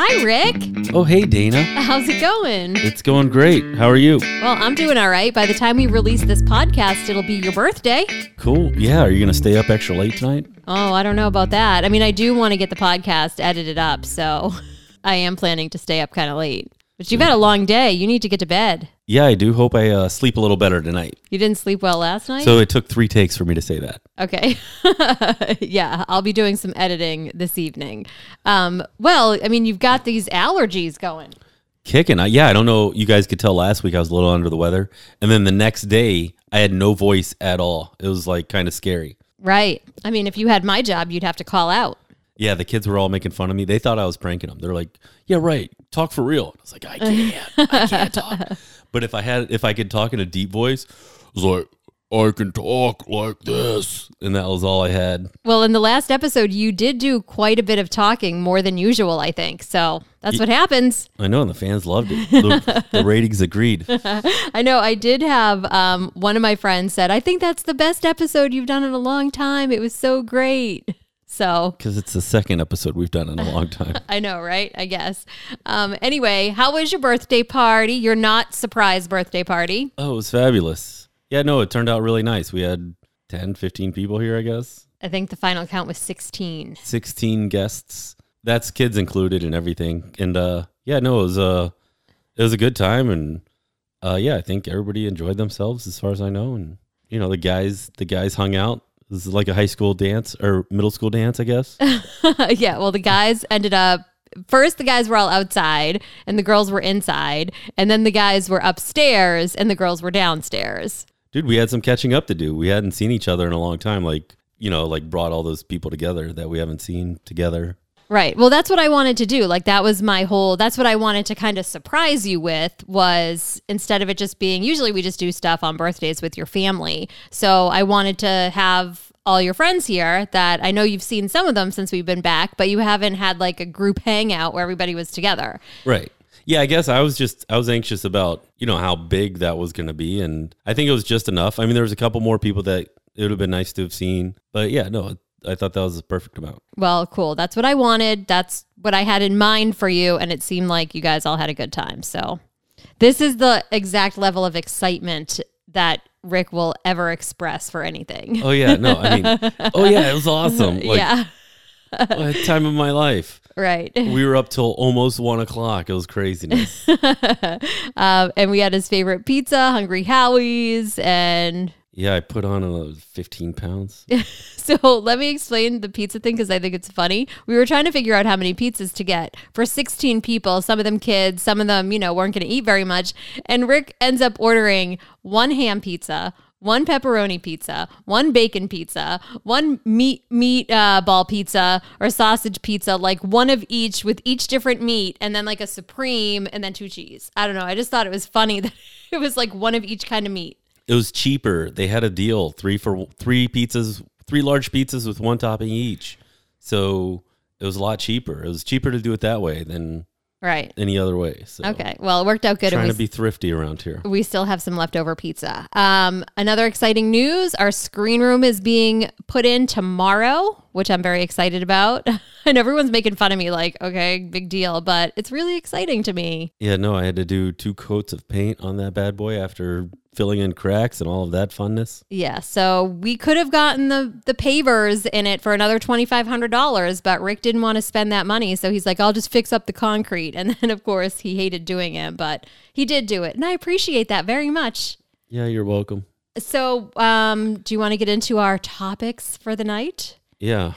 Hi, Rick. Oh, hey, Dana. Uh, how's it going? It's going great. How are you? Well, I'm doing all right. By the time we release this podcast, it'll be your birthday. Cool. Yeah. Are you going to stay up extra late tonight? Oh, I don't know about that. I mean, I do want to get the podcast edited up, so I am planning to stay up kind of late. But you've had a long day. You need to get to bed. Yeah, I do hope I uh, sleep a little better tonight. You didn't sleep well last night? So it took three takes for me to say that. Okay. yeah, I'll be doing some editing this evening. Um, well, I mean, you've got these allergies going. Kicking. I, yeah, I don't know. You guys could tell last week I was a little under the weather. And then the next day, I had no voice at all. It was like kind of scary. Right. I mean, if you had my job, you'd have to call out. Yeah, the kids were all making fun of me. They thought I was pranking them. They're like, "Yeah, right. Talk for real." I was like, "I can't. I can't talk." But if I had, if I could talk in a deep voice, I was like, "I can talk like this," and that was all I had. Well, in the last episode, you did do quite a bit of talking, more than usual, I think. So that's what happens. I know, and the fans loved it. The, the ratings agreed. I know. I did have um, one of my friends said, "I think that's the best episode you've done in a long time. It was so great." So Because it's the second episode we've done in a long time. I know, right? I guess. Um, anyway, how was your birthday party? Your not surprise birthday party? oh, it was fabulous. Yeah, no, it turned out really nice. We had 10, 15 people here, I guess. I think the final count was 16. 16 guests. That's kids included and everything. And uh yeah, no, it was uh it was a good time and uh yeah, I think everybody enjoyed themselves as far as I know and you know, the guys the guys hung out. This is like a high school dance or middle school dance, I guess. yeah, well, the guys ended up. First, the guys were all outside and the girls were inside. And then the guys were upstairs and the girls were downstairs. Dude, we had some catching up to do. We hadn't seen each other in a long time like, you know, like brought all those people together that we haven't seen together. Right. Well, that's what I wanted to do. Like that was my whole that's what I wanted to kind of surprise you with was instead of it just being usually we just do stuff on birthdays with your family. So I wanted to have all your friends here that I know you've seen some of them since we've been back, but you haven't had like a group hangout where everybody was together. Right. Yeah, I guess I was just I was anxious about, you know, how big that was going to be and I think it was just enough. I mean, there was a couple more people that it would have been nice to have seen. But yeah, no, I thought that was the perfect amount. Well, cool. That's what I wanted. That's what I had in mind for you and it seemed like you guys all had a good time. So, this is the exact level of excitement that Rick will ever express for anything. Oh yeah, no, I mean, oh yeah, it was awesome. Like, yeah. time of my life. Right. We were up till almost one o'clock. It was craziness. um, and we had his favorite pizza, Hungry Howie's. And yeah, I put on uh, 15 pounds. so let me explain the pizza thing because I think it's funny. We were trying to figure out how many pizzas to get for 16 people, some of them kids, some of them, you know, weren't going to eat very much. And Rick ends up ordering one ham pizza. One pepperoni pizza, one bacon pizza, one meat meat uh, ball pizza or sausage pizza, like one of each with each different meat, and then like a supreme, and then two cheese. I don't know. I just thought it was funny that it was like one of each kind of meat. It was cheaper. They had a deal three for three pizzas, three large pizzas with one topping each. So it was a lot cheaper. It was cheaper to do it that way than Right. any other way. So Okay. Well, it worked out good. trying we to be thrifty around here. we still have some leftover pizza. Um, another exciting news our screen room is being put in tomorrow, which I'm very excited about. and everyone's making fun of me, like, okay, big deal, but it's really exciting to me. Yeah, no, I had to do two coats of paint on that bad boy after filling in cracks and all of that funness. Yeah, so we could have gotten the the pavers in it for another twenty five hundred dollars, but Rick didn't want to spend that money, so he's like, "I'll just fix up the concrete." And then, of course, he hated doing it, but he did do it, and I appreciate that very much. Yeah, you're welcome. So, um, do you want to get into our topics for the night? Yeah.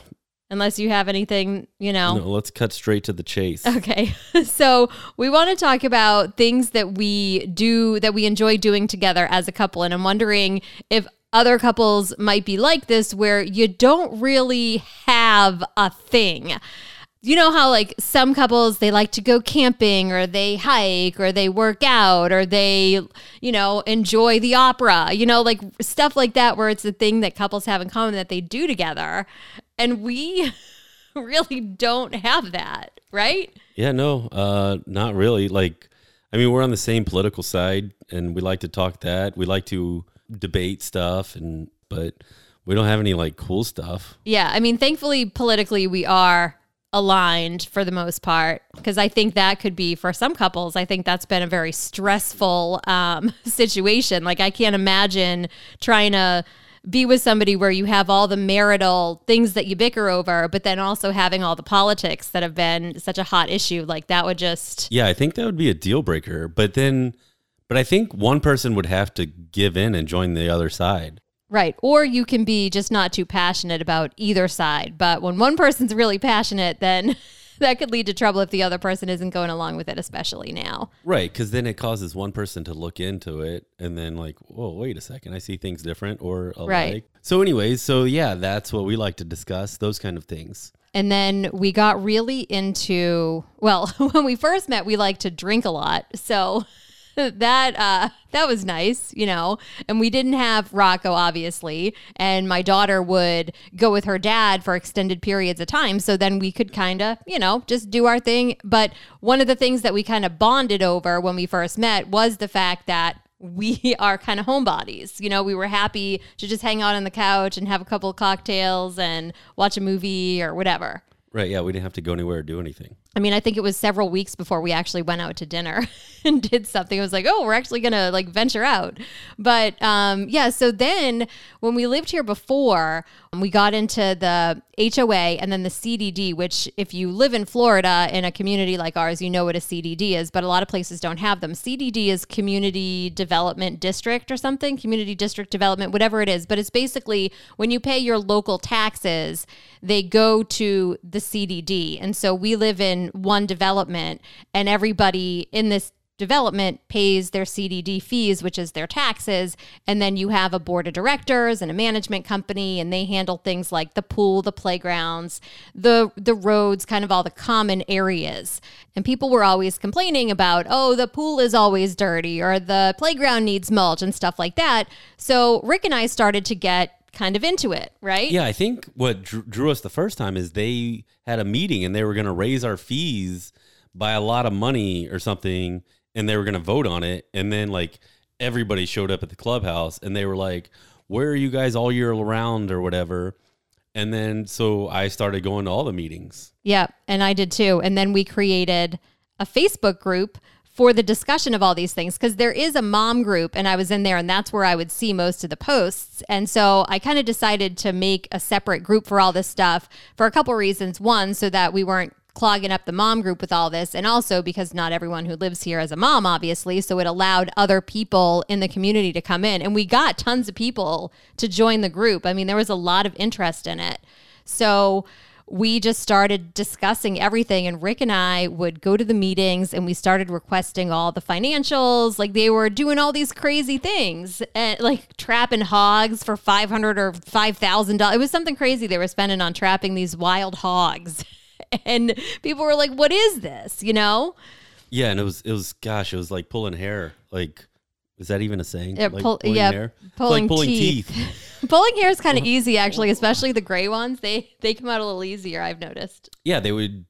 Unless you have anything, you know. No, let's cut straight to the chase. Okay. So, we want to talk about things that we do that we enjoy doing together as a couple. And I'm wondering if other couples might be like this where you don't really have a thing. You know how like some couples they like to go camping or they hike or they work out or they, you know, enjoy the opera, you know, like stuff like that where it's a thing that couples have in common that they do together. And we really don't have that, right? Yeah, no, uh, not really. Like, I mean, we're on the same political side, and we like to talk that. We like to debate stuff, and but we don't have any like cool stuff. Yeah, I mean, thankfully, politically, we are aligned for the most part because I think that could be for some couples. I think that's been a very stressful um, situation. Like I can't imagine trying to be with somebody where you have all the marital things that you bicker over, but then also having all the politics that have been such a hot issue. Like that would just Yeah, I think that would be a deal breaker. But then, but I think one person would have to give in and join the other side. Right. Or you can be just not too passionate about either side. But when one person's really passionate, then that could lead to trouble if the other person isn't going along with it, especially now. Right. Because then it causes one person to look into it and then, like, whoa, wait a second. I see things different or alike. Right. So, anyways, so yeah, that's what we like to discuss, those kind of things. And then we got really into, well, when we first met, we liked to drink a lot. So that uh that was nice, you know. And we didn't have Rocco obviously, and my daughter would go with her dad for extended periods of time, so then we could kind of, you know, just do our thing. But one of the things that we kind of bonded over when we first met was the fact that we are kind of homebodies. You know, we were happy to just hang out on the couch and have a couple of cocktails and watch a movie or whatever. Right. Yeah. We didn't have to go anywhere or do anything. I mean, I think it was several weeks before we actually went out to dinner and did something. It was like, oh, we're actually gonna like venture out. But um, yeah, so then when we lived here before, we got into the HOA and then the CDD. Which, if you live in Florida in a community like ours, you know what a CDD is. But a lot of places don't have them. CDD is Community Development District or something, Community District Development, whatever it is. But it's basically when you pay your local taxes, they go to the CDD, and so we live in one development and everybody in this development pays their CDD fees, which is their taxes. And then you have a board of directors and a management company, and they handle things like the pool, the playgrounds, the the roads, kind of all the common areas. And people were always complaining about, oh, the pool is always dirty or the playground needs mulch and stuff like that. So Rick and I started to get kind of into it, right? Yeah, I think what drew, us the first time is they had a meeting and they were going to raise our fees by a lot of money or something, and they were going to vote on it. And then like everybody showed up at the clubhouse and they were like, "Where are you guys all year round or whatever?" And then so I started going to all the meetings. Yeah, and I did too. And then we created a Facebook group for the discussion of all these things because there is a mom group and I was in there and that's where I would see most of the posts. And so I kind of decided to make a separate group for all this stuff for a couple reasons. One, so that we weren't clogging up the mom group with all this and also because not everyone who lives here is a mom obviously so it allowed other people in the community to come in and we got tons of people to join the group. I mean there was a lot of interest in it. So we just started discussing everything and Rick and I would go to the meetings and we started requesting all the financials. Like they were doing all these crazy things and like trapping hogs for 500 or 5000 dollars it was something crazy they were spending on trapping these wild hogs and people were like what is this you know Yeah, and it was it was gosh, it was like pulling hair. Like, is that even a saying? Yeah, like pull- pulling yeah, hair? Pulling like pulling teeth. teeth. pulling hair is kind of easy actually especially the gray ones they they come out a little easier i've noticed yeah, they would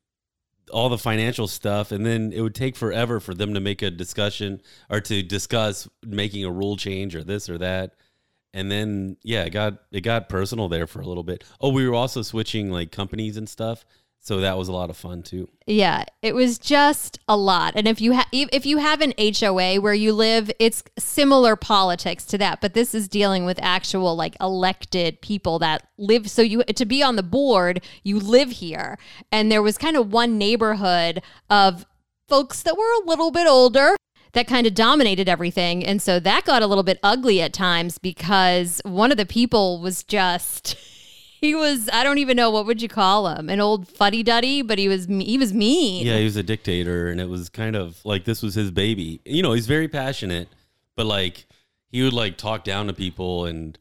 all the financial stuff, and then it would take forever for them to make a discussion or to discuss making a rule change or this or that. And then yeah, it got it got personal there for a little bit. Oh, we were also switching like companies and stuff, so that was a lot of fun too. Yeah, it was just a lot. And if you ha- if you have an HOA where you live, it's similar politics to that, but this is dealing with actual like elected people that live so you to be on the board, you live here. And there was kind of one neighborhood of folks that were a little bit older that kind of dominated everything. And so that got a little bit ugly at times because one of the people was just he was I don't even know what would you call him an old fuddy duddy, but he was he was mean. Yeah, he was a dictator, and it was kind of like this was his baby. You know, he's very passionate, but like he would like talk down to people, and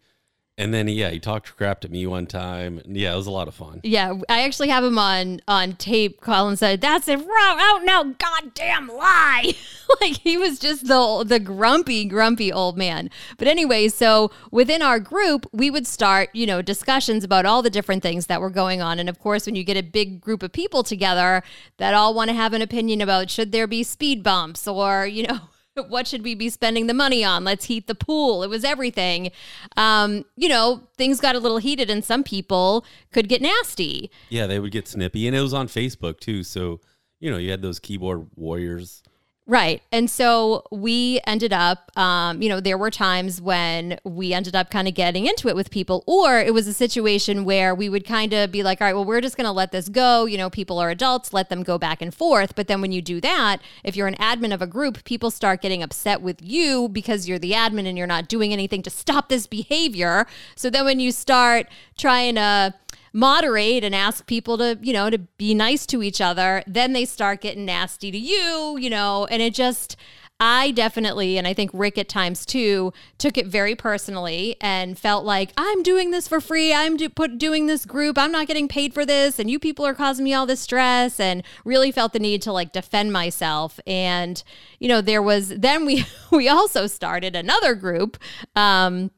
and then yeah, he talked crap to me one time. Yeah, it was a lot of fun. Yeah, I actually have him on on tape. Colin said, "That's a out now, goddamn lie." like he was just the the grumpy, grumpy old man. But anyway, so within our group, we would start, you know, discussions about all the different things that were going on. And of course, when you get a big group of people together that all want to have an opinion about should there be speed bumps or you know what should we be spending the money on? Let's heat the pool. It was everything. Um, you know, things got a little heated and some people could get nasty. Yeah, they would get snippy. And it was on Facebook too. So, you know, you had those keyboard warriors Right. And so we ended up, um, you know, there were times when we ended up kind of getting into it with people, or it was a situation where we would kind of be like, all right, well, we're just going to let this go. You know, people are adults, let them go back and forth. But then when you do that, if you're an admin of a group, people start getting upset with you because you're the admin and you're not doing anything to stop this behavior. So then when you start trying to, moderate and ask people to, you know, to be nice to each other, then they start getting nasty to you, you know, and it just, I definitely, and I think Rick at times too, took it very personally and felt like I'm doing this for free. I'm do, put doing this group. I'm not getting paid for this, and you people are causing me all this stress. And really felt the need to like defend myself. And you know, there was then we we also started another group. Um,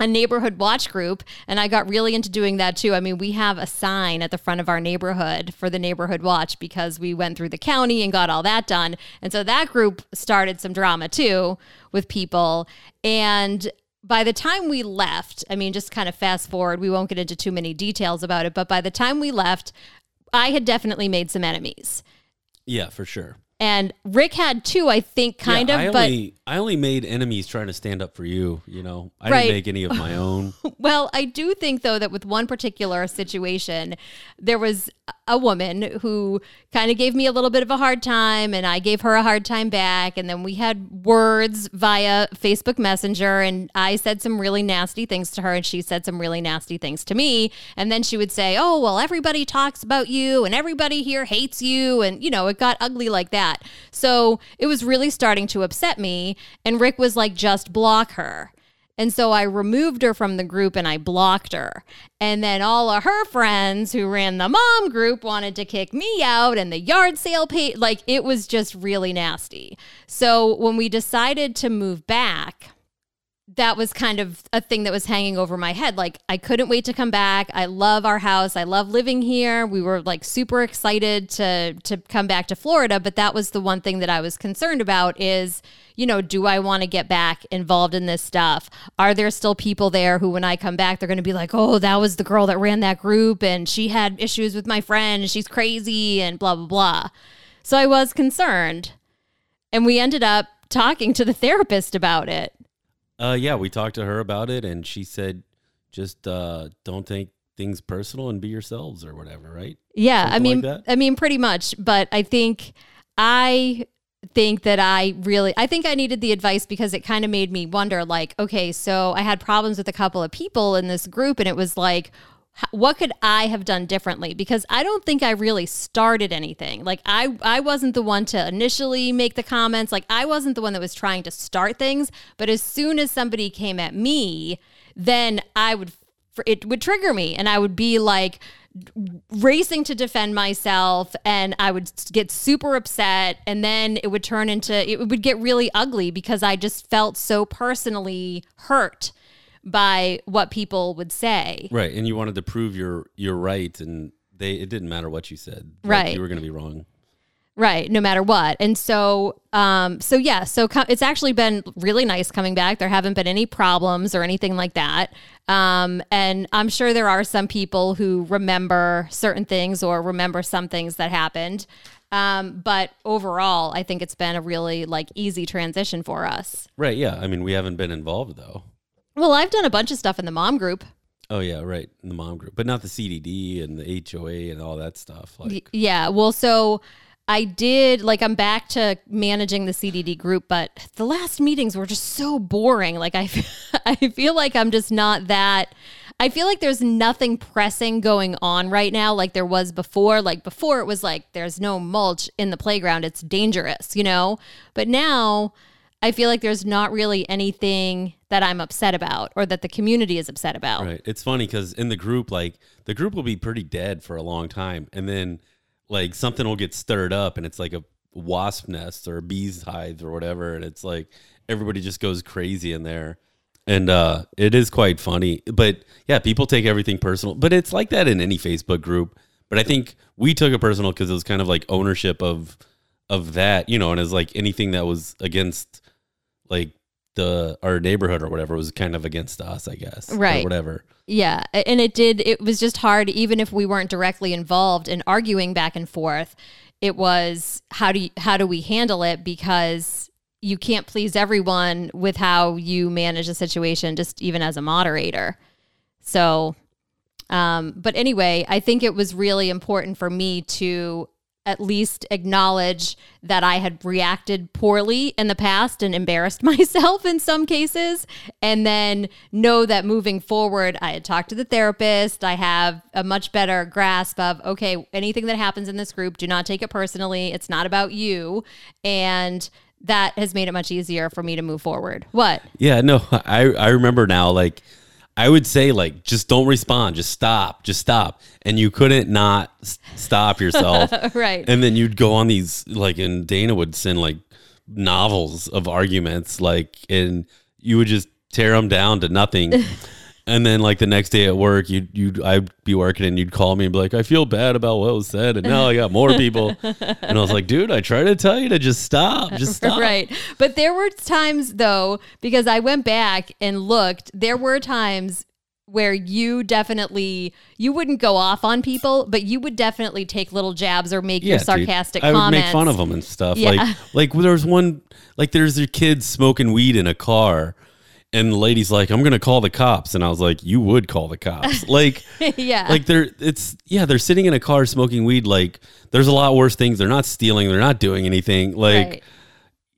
a neighborhood watch group and I got really into doing that too. I mean, we have a sign at the front of our neighborhood for the neighborhood watch because we went through the county and got all that done. And so that group started some drama too with people and by the time we left, I mean, just kind of fast forward, we won't get into too many details about it, but by the time we left, I had definitely made some enemies. Yeah, for sure. And Rick had two, I think, kind yeah, of, I but only, I only made enemies trying to stand up for you. You know, I Right. didn't make any of my own. Well, I do think though that with one particular situation, there was a woman who kind of gave me a little bit of a hard time and I gave her a hard time back and then we had words via Facebook Messenger and I said some really nasty things to her and she said some really nasty things to me and then she would say, "Oh, well everybody talks about you and everybody here hates you." And you know, it got ugly like that. So, it was really starting to upset me and Rick was like, "Just block her." And so I removed her from the group and I blocked her. And then all of her friends who ran the mom group wanted to kick me out and the yard sale page like it was just really nasty. So when we decided to move back, that was kind of a thing that was hanging over my head. Like, I couldn't wait to come back. I love our house. I love living here. We were like super excited to to come back to Florida, but that was the one thing that I was concerned about is, you know, do I want to get back involved in this stuff? Are there still people there who when I come back they're going to be like, "Oh, that was the girl that ran that group and she had issues with my friend she's crazy and blah blah blah." So I was concerned. And we ended up talking to the therapist about it. Uh, yeah, we talked to her about it, and she said, just uh, don't take things personal and be yourselves or whatever, right? Yeah, I mean, like that? I mean, pretty much. But I think I think that I really, I think I needed the advice because it kind of made me wonder. Like, okay, so I had problems with a couple of people in this group, and it was like. What could I have done differently? Because I don't think I really started anything. Like I, I wasn't the one to initially make the comments. Like I wasn't the one that was trying to start things. But as soon as somebody came at me, then I would it would trigger me and I would be like racing to defend myself and I would get super upset and then it would turn into it would get really ugly because I just felt so personally hurt by what people would say. Right, and you wanted to prove your your right, and they it didn't matter what you said. Like, Right. you were going to be wrong. Right, no matter what. And so um so yeah, so it's actually been really nice coming back. There haven't been any problems or anything like that. Um and I'm sure there are some people who remember certain things or remember some things that happened. Um but overall, I think it's been a really like easy transition for us. Right, yeah. I mean, we haven't been involved though. Well, I've done a bunch of stuff in the mom group. Oh yeah, right. In the mom group, but not the CDD and the HOA and all that stuff. Like, Yeah. Well, so I did like I'm back to managing the CDD group, but the last meetings were just so boring. Like I, I feel like I'm just not that. I feel like there's nothing pressing going on right now like there was before. Like before, it was like there's no mulch in the playground; it's dangerous, you know. But now, I feel like there's not really anything that I'm upset about or that the community is upset about. Right. It's funny because in the group, like the group will be pretty dead for a long time, and then like something will get stirred up, and it's like a wasp nest or a bee's hive or whatever, and it's like everybody just goes crazy in there, and uh, it is quite funny. But yeah, people take everything personal, but it's like that in any Facebook group. But I think we took it personal because it was kind of like ownership of of that, you know, and it's like anything that was against like the our neighborhood or whatever was kind of against us, I guess. or Right. whatever. Yeah, and it did. It was just hard, even if we weren't directly involved in arguing back and forth. It was how do you, how do we handle it because you can't please everyone with how you manage a situation, just even as a moderator. So, um, but anyway, I think it was really important for me to at least acknowledge that I had reacted poorly in the past and embarrassed myself in some cases. And then know that moving forward, I had talked to the therapist. I have a much better grasp of, okay, anything that happens in this group, do not take it personally. It's not about you. And that has made it much easier for me to move forward. What? Yeah, no, I I remember now. Like, I would say like, just don't respond, just stop, just stop, and you couldn't not s- stop yourself. right. and then you'd go on these like, and Dana would send like novels of arguments, like, and you would just tear them down to nothing. And then, like the next day at work, you'd you'd I'd be working, and you'd call me and be like, "I feel bad about what was said," and now I got more people. and I was like, "Dude, I try to tell you to just stop, just stop." Right. But there were times though, because I went back and looked, there were times where you definitely you wouldn't go off on people, but you would definitely take little jabs or make your dude. sarcastic I would comments. make fun of them and stuff. Yeah. Like, like there was one, like there's a kid smoking weed in a car, and the lady's like, "I'm gonna call the cops," and I was like, "You would call the cops." like, yeah. like they're it's yeah, they're sitting in a car smoking weed. Like, there's a lot worse things. They're not stealing. They're not doing anything. Like, right.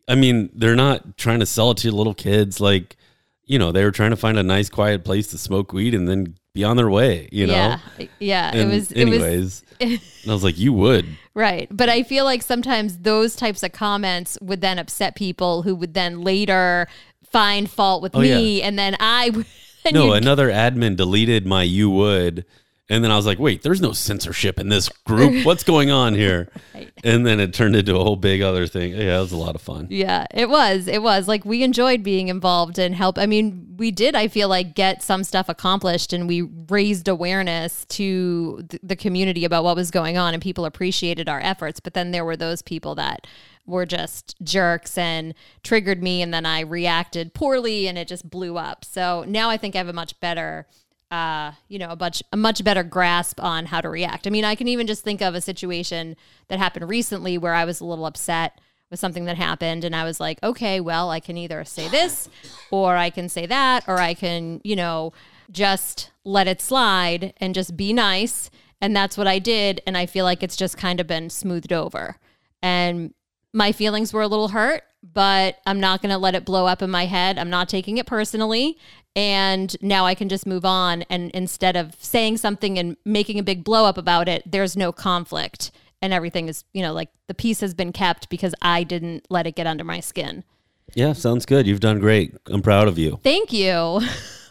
I mean, they're not trying to sell it to little kids. Like, you know, they were trying to find a nice, quiet place to smoke weed and then be on their way. You know. yeah. Yeah. And it was it was anyways, and I was like, "You would." Right. But I feel like sometimes those types of comments would then upset people who would then later find fault with Oh, me and then I then No, another admin deleted my you would. And then I was like, wait, there's no censorship in this group. What's going on here? Right. And then it turned into a whole big other thing. Yeah, it was a lot of fun. Yeah, it was. It was like we enjoyed being involved and help. I mean, we did, I feel like, get some stuff accomplished and we raised awareness to th- the community about what was going on and people appreciated our efforts. But then there were those people that were just jerks and triggered me and then I reacted poorly and it just blew up. So now I think I have a much better uh, you know, a much a much better grasp on how to react. I mean, I can even just think of a situation that happened recently where I was a little upset with something that happened and I was like, okay, well, I can either say this or I can say that or I can, you know, just let it slide and just be nice. And that's what I did and I feel like it's just kind of been smoothed over. And my feelings were a little hurt, but I'm not going to let it blow up in my head. I'm not taking it personally. And now I can just move on. And instead of saying something and making a big blow up about it, there's no conflict. And everything is, you know, like the peace has been kept because I didn't let it get under my skin. Yeah, sounds good. You've done great. I'm proud of you. Thank you.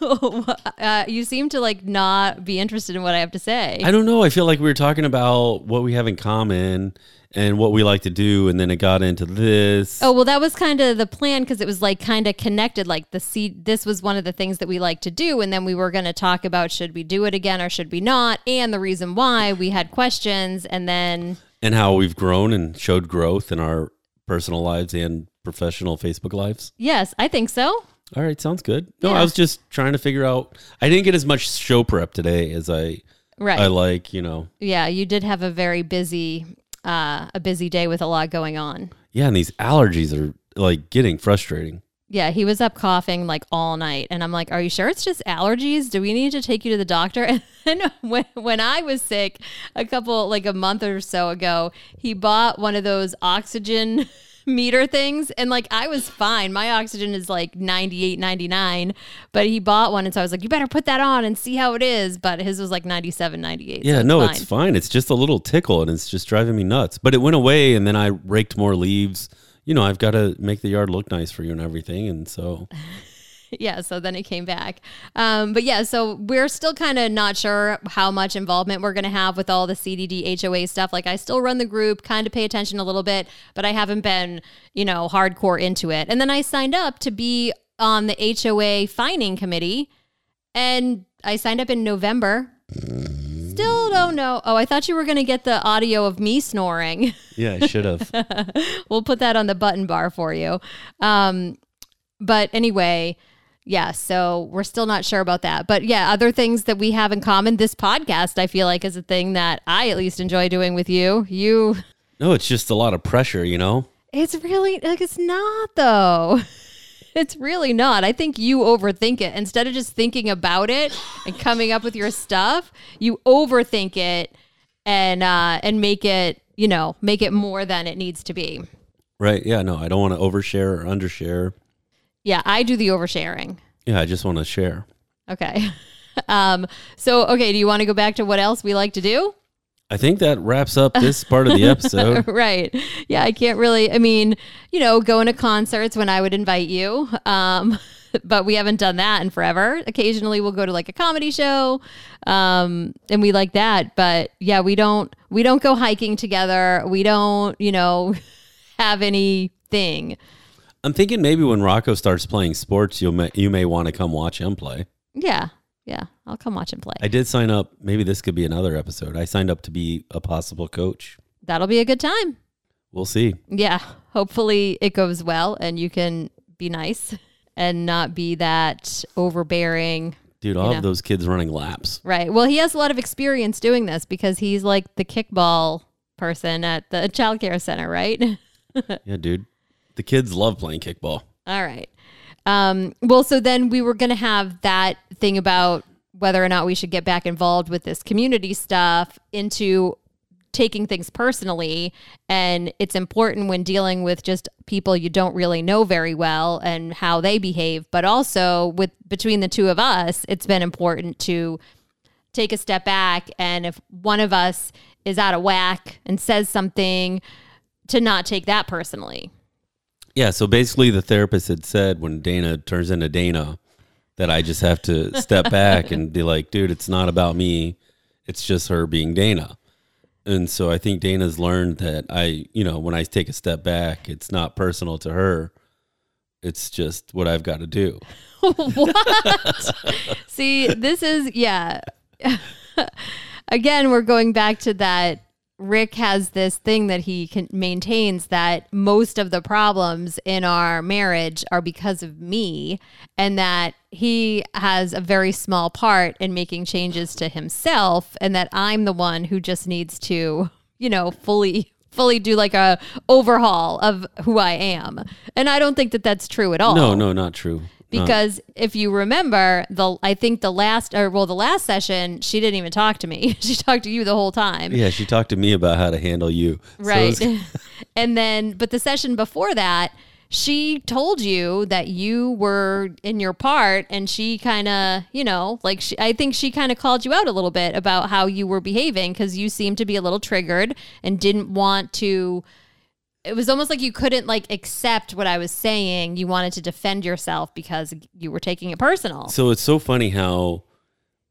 uh, you seem to like not be interested in what I have to say. I don't know. I feel like we were talking about what we have in common and what we like to do, and then it got into this. Oh well, that was kind of the plan because it was like kind of connected. Like the CDD, this was one of the things that we like to do, and then we were going to talk about should we do it again or should we not, and the reason why. We had questions, and then And how we've grown and showed growth in our personal lives and professional Facebook lives. yes, I think so. All right, sounds good. No, Yeah. I was just trying to figure out. I didn't get as much show prep today as I Right. I like. You know, yeah, you did have a very busy, uh, a busy day with a lot going on. yeah, and these allergies are like getting frustrating. Yeah, he was up coughing like all night. And I'm like, Are you sure it's just allergies? Do we need to take you to the doctor? And then when, when I was sick a couple, like a month or so ago, he bought one of those oxygen meter things. And like, I was fine. My oxygen is like 98, 99. But he bought one. And so I was like, You better put that on and see how it is. But his was like 97, 98. Yeah, so no, fine. it's fine. It's just a little tickle, and it's just driving me nuts. But it went away, and then I raked more leaves. You know, I've got to make the yard look nice for you and everything, and so yeah so then it came back. Um, but yeah so we're still kind of not sure how much involvement we're going to have with all the cdd hoa stuff. Like i still run the group kind of pay attention a little bit but i haven't been you know hardcore into it. And then i signed up to be on the hoa fining committee and i signed up in november. Still don't know. Oh i thought you were going to get the audio of me snoring. Yeah, I should have. we'll put that on the button bar for you. Um, but anyway, yeah, so we're still not sure about that. But yeah, other things that we have in common. This podcast, I feel like, is a thing that I at least enjoy doing with you. You, No, it's just a lot of pressure, you know? it's really like it's not though. It's really not. I think you overthink it. Instead of just thinking about it and coming up with your stuff, you overthink it and uh and make it, you know, make it more than it needs to be. Right. Yeah, no, I don't want to overshare or undershare. Yeah, I do the oversharing. Yeah, I just want to share. Okay. Um, so okay, do you want to go back to what else we like to do? I think that wraps up this part of the episode. right. Yeah, I can't really I mean, you know, going to concerts when I would invite you. Um but we haven't done that in forever. Occasionally we'll go to like a comedy show. Um and we like that, but yeah, we don't we don't go hiking together. We don't, you know, have anything. I'm thinking maybe when Rocco starts playing sports, you may you may want to come watch him play. Yeah. Yeah. I'll come watch him play. I did sign up. Maybe this could be another episode. I signed up to be a possible coach. That'll be a good time. We'll see. Yeah. Hopefully it goes well and you can be nice and not be that overbearing. Dude, I'll know. have those kids running laps. Right. Well, he has a lot of experience doing this because he's like the kickball person at the childcare center, right? Yeah, dude. The kids love playing kickball. All right. Um, well, so then we were going to have that thing about whether or not we should get back involved with this community stuff into taking things personally. And it's important when dealing with just people you don't really know very well and how they behave. But also with between the two of us, it's been important to take a step back. And if one of us is out of whack and says something, to not take that personally. Yeah, so basically the therapist had said when Dana turns into Dana that I just have to step back and be like, dude, it's not about me. It's just her being Dana. And so I think Dana's learned that I, you know, when I take a step back, it's not personal to her. It's just what I've got to do. what? See, this is yeah. Again, we're going back to that. Rick has this thing that he can, maintains that most of the problems in our marriage are because of me, and that he has a very small part in making changes to himself, and that I'm the one who just needs to, you know, fully fully do like a overhaul of who I am. And I don't think that that's true at all No, no, not true. Not- because if you remember the i think the last or well the last session she didn't even talk to me. She talked to you the whole time. Yeah, she talked to me about how to handle you. So right. And then but the session before that she told you that you were in your part and she kind of you know like she, i think she kind of called you out a little bit about how you were behaving because you seemed to be a little triggered and didn't want to it was almost like you couldn't like accept what i was saying you wanted to defend yourself because you were taking it personal So it's so funny how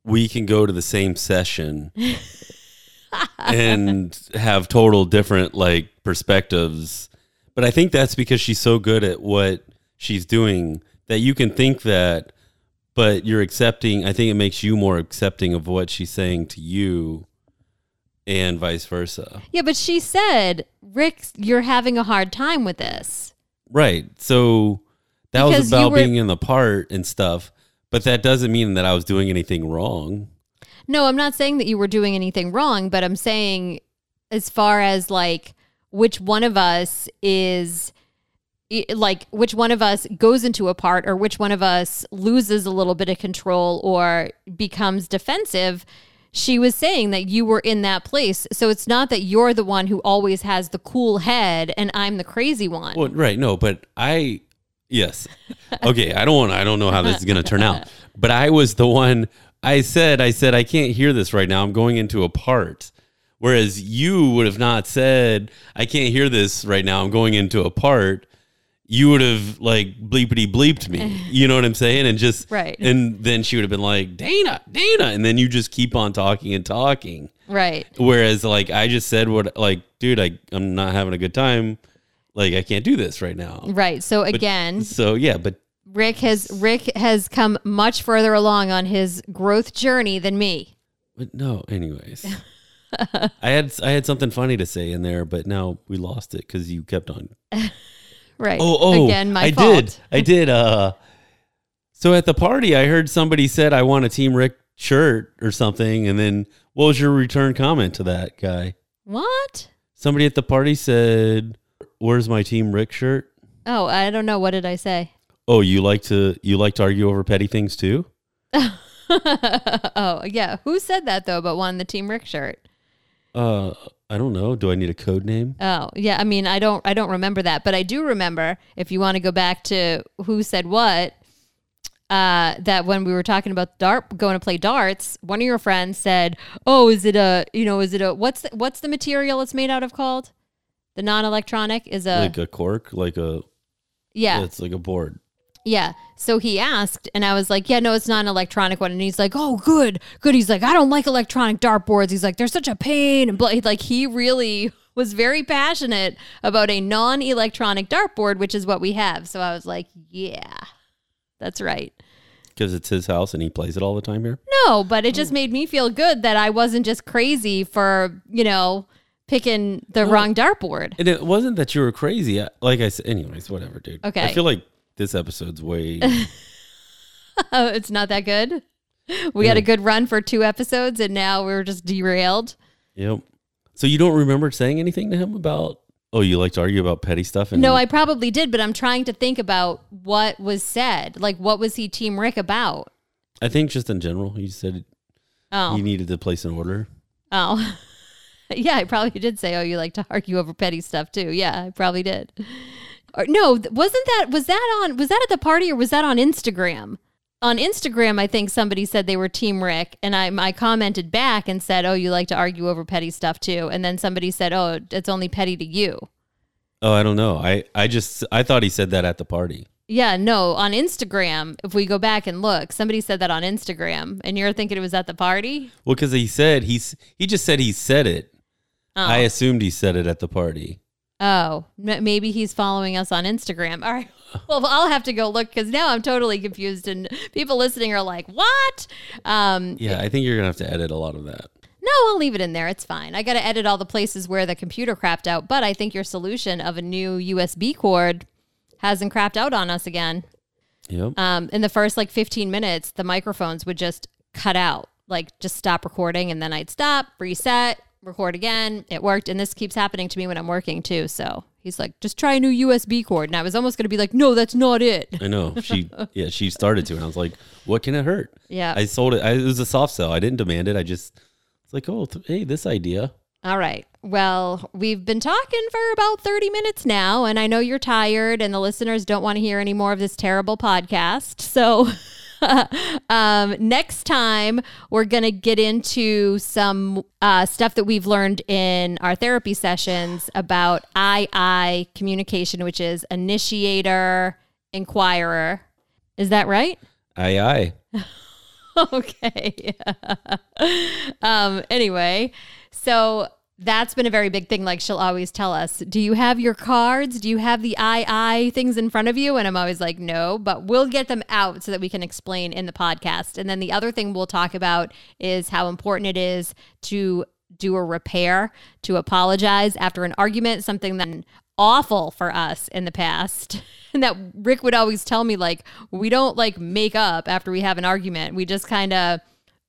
we can go to the same session and have total different like perspectives. But I think that's because she's so good at what she's doing that you can think that but you're accepting I think it makes you more accepting of what she's saying to you and vice versa. Yeah, but she said, Rick, you're having a hard time with this. Right. So that was Because you about were- being in the part and stuff, but that doesn't mean that I was doing anything wrong. No, I'm not saying that you were doing anything wrong, but I'm saying as far as like which one of us is like which one of us goes into a part or which one of us loses a little bit of control or becomes defensive she was saying that you were in that place so it's not that you're the one who always has the cool head and i'm the crazy one Well, right, no, but I yes. Okay, I don't want I don't know how this is going to turn out. But I was the one I said I said I can't hear this right now. I'm going into a part. Whereas you would have not said I can't hear this right now. I'm going into a part. You would have like bleepity bleeped me. You know what I'm saying? And just Right. And then she would have been like, Dana, Dana. And then you just keep on talking and talking. right Whereas like I just said what like, dude, I, I'm not having a good time. Like I can't do this right now. right so again So yeah, but Rick has Rick has come much further along on his growth journey than me. but no. Anyways, I had I had something funny to say in there, but now we lost it because you kept on. Right. Oh, oh, Again, my I fault. did. I did. Uh, so at the party, I heard somebody said, "I want a Team Rick shirt" or something, and then what was your return comment to that guy? What? Somebody at the party said, "Where's my Team Rick shirt?" Oh, I don't know. What did I say? Oh, you like to you like to argue over petty things too? oh, yeah. Who said that though? But wanted the Team Rick shirt. Uh, I don't know. Do I need a code name? Oh, yeah. I mean, I don't. I don't remember that, but I do remember. If you want to go back to who said what, uh, that when we were talking about dart going to play darts, one of your friends said, "Oh, is it a you know is it a what's the, what's the material it's made out of called? The non-electronic is a like a cork, like a yeah It's like a board. Yeah." So he asked, and I was like, "Yeah, no, it's not an electronic one." And he's like, "Oh, good, good." He's like, "I don't like electronic dartboards." He's like, "They're such a pain," and blah. like he really was very passionate about a non-electronic dartboard, which is what we have. So I was like, "Yeah, that's right." Because it's his house and he plays it all the time here. No, but it just made me feel good that I wasn't just crazy for, you know, picking the wrong dartboard. And it wasn't that you were crazy. Like I said, anyways, whatever, dude. Okay. I feel like this episode's way. Oh, it's not that good. We had a good run for two episodes and now we're just derailed. yep. So you don't remember saying anything to him about? Oh, you like to argue about petty stuff? And No, I probably did, but I'm trying to think about what was said. Like, what was he Team Rick about? I think just in general, he said Oh, he needed to place an order. oh. yeah, I probably did say, oh, you like to argue over petty stuff too. Yeah, I probably did. Or, no, wasn't that, was that on, was that at the party or was that on Instagram? On Instagram, I think somebody said they were Team Rick, and I, I commented back and said, oh, you like to argue over petty stuff too. And then somebody said, oh, it's only petty to you. Oh, I don't know. I I just I thought he said that at the party. Yeah, no, on Instagram, if we go back and look, somebody said that on Instagram, and you're thinking it was at the party? Well, because he said he's he just said he said it. Oh, I assumed he said it at the party. Oh maybe he's following us on Instagram. All right. Well, I'll have to go look because now I'm totally confused, and people listening are like, what? Um, Yeah, I think you're gonna have to edit a lot of that. No, I'll leave it in there. It's fine. I got to edit all the places where the computer crapped out, but I think your solution of a new USB cord hasn't crapped out on us again. Yep. um, in the first like 15 minutes, the microphones would just cut out, like just stop recording, and then I'd stop, reset, record again. It worked, and this keeps happening to me when I'm working too. So he's like, just try a new USB cord, and I was almost gonna be like, no, that's not it. I know. She yeah, she started to and I was like, what can it hurt? Yeah. I sold it. I, it was a soft sell. I didn't demand it. I just it's like, oh, th- hey, this idea. All right. Well, we've been talking for about 30 minutes now, and I know you're tired, and the listeners don't want to hear any more of this terrible podcast. So, um, next time, we're going to get into some uh, stuff that we've learned in our therapy sessions about II communication, which is initiator, inquirer. Is that right? Aye aye. okay. um, anyway, so that's been a very big thing. Like she'll always tell us, Do you have your cards? Do you have the I I things in front of you? And I'm always like, No, but we'll get them out so that we can explain in the podcast. And then the other thing we'll talk about is how important it is to do a repair, to apologize after an argument, something that awful for us in the past. And that Rick would always tell me, like, we don't like make up after we have an argument. We just kind of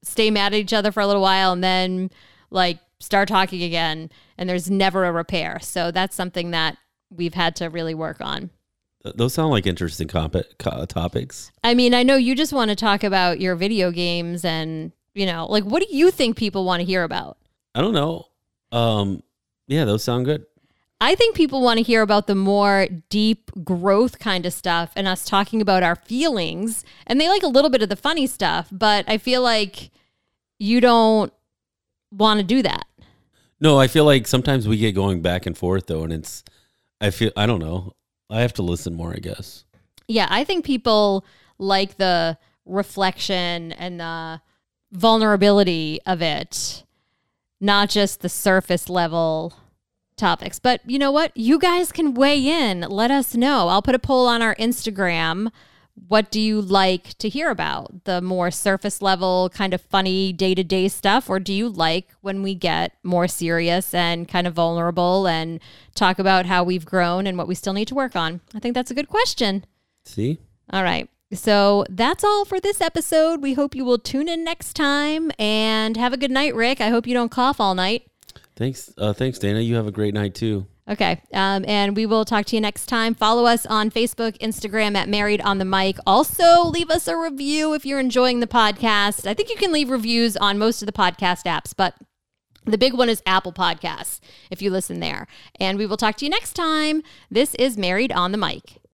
stay mad at each other for a little while and then like start talking again. And there's never a repair. So that's something that we've had to really work on. Those sound like interesting comp- co- topics. I mean, I know you just want to talk about your video games and, you know, like, what do you think people want to hear about? I don't know. Um, yeah, those sound good. I think people want to hear about the more deep growth kind of stuff and us talking about our feelings. And they like a little bit of the funny stuff, but I feel like you don't want to do that. No, I feel like sometimes we get going back and forth though, and it's. I feel I don't know. I have to listen more, I guess. Yeah, I think people like the reflection and the vulnerability of it, not just the surface level topics. But you know what? You guys can weigh in. Let us know. I'll put a poll on our Instagram what do you like to hear about? The more surface level, kind of funny day to day stuff? Or do you like when we get more serious and kind of vulnerable and talk about how we've grown and what we still need to work on? I think that's a good question. See? All right. So that's all for this episode. We hope you will tune in next time and have a good night, Rick. I hope you don't cough all night. Thanks. Uh, thanks, Dana. You have a great night too. Okay. Um, and we will talk to you next time. Follow us on Facebook, Instagram at Married on the Mic. Also, leave us a review if you're enjoying the podcast. I think you can leave reviews on most of the podcast apps, but the big one is Apple Podcasts if you listen there. And we will talk to you next time. This is Married on the Mic.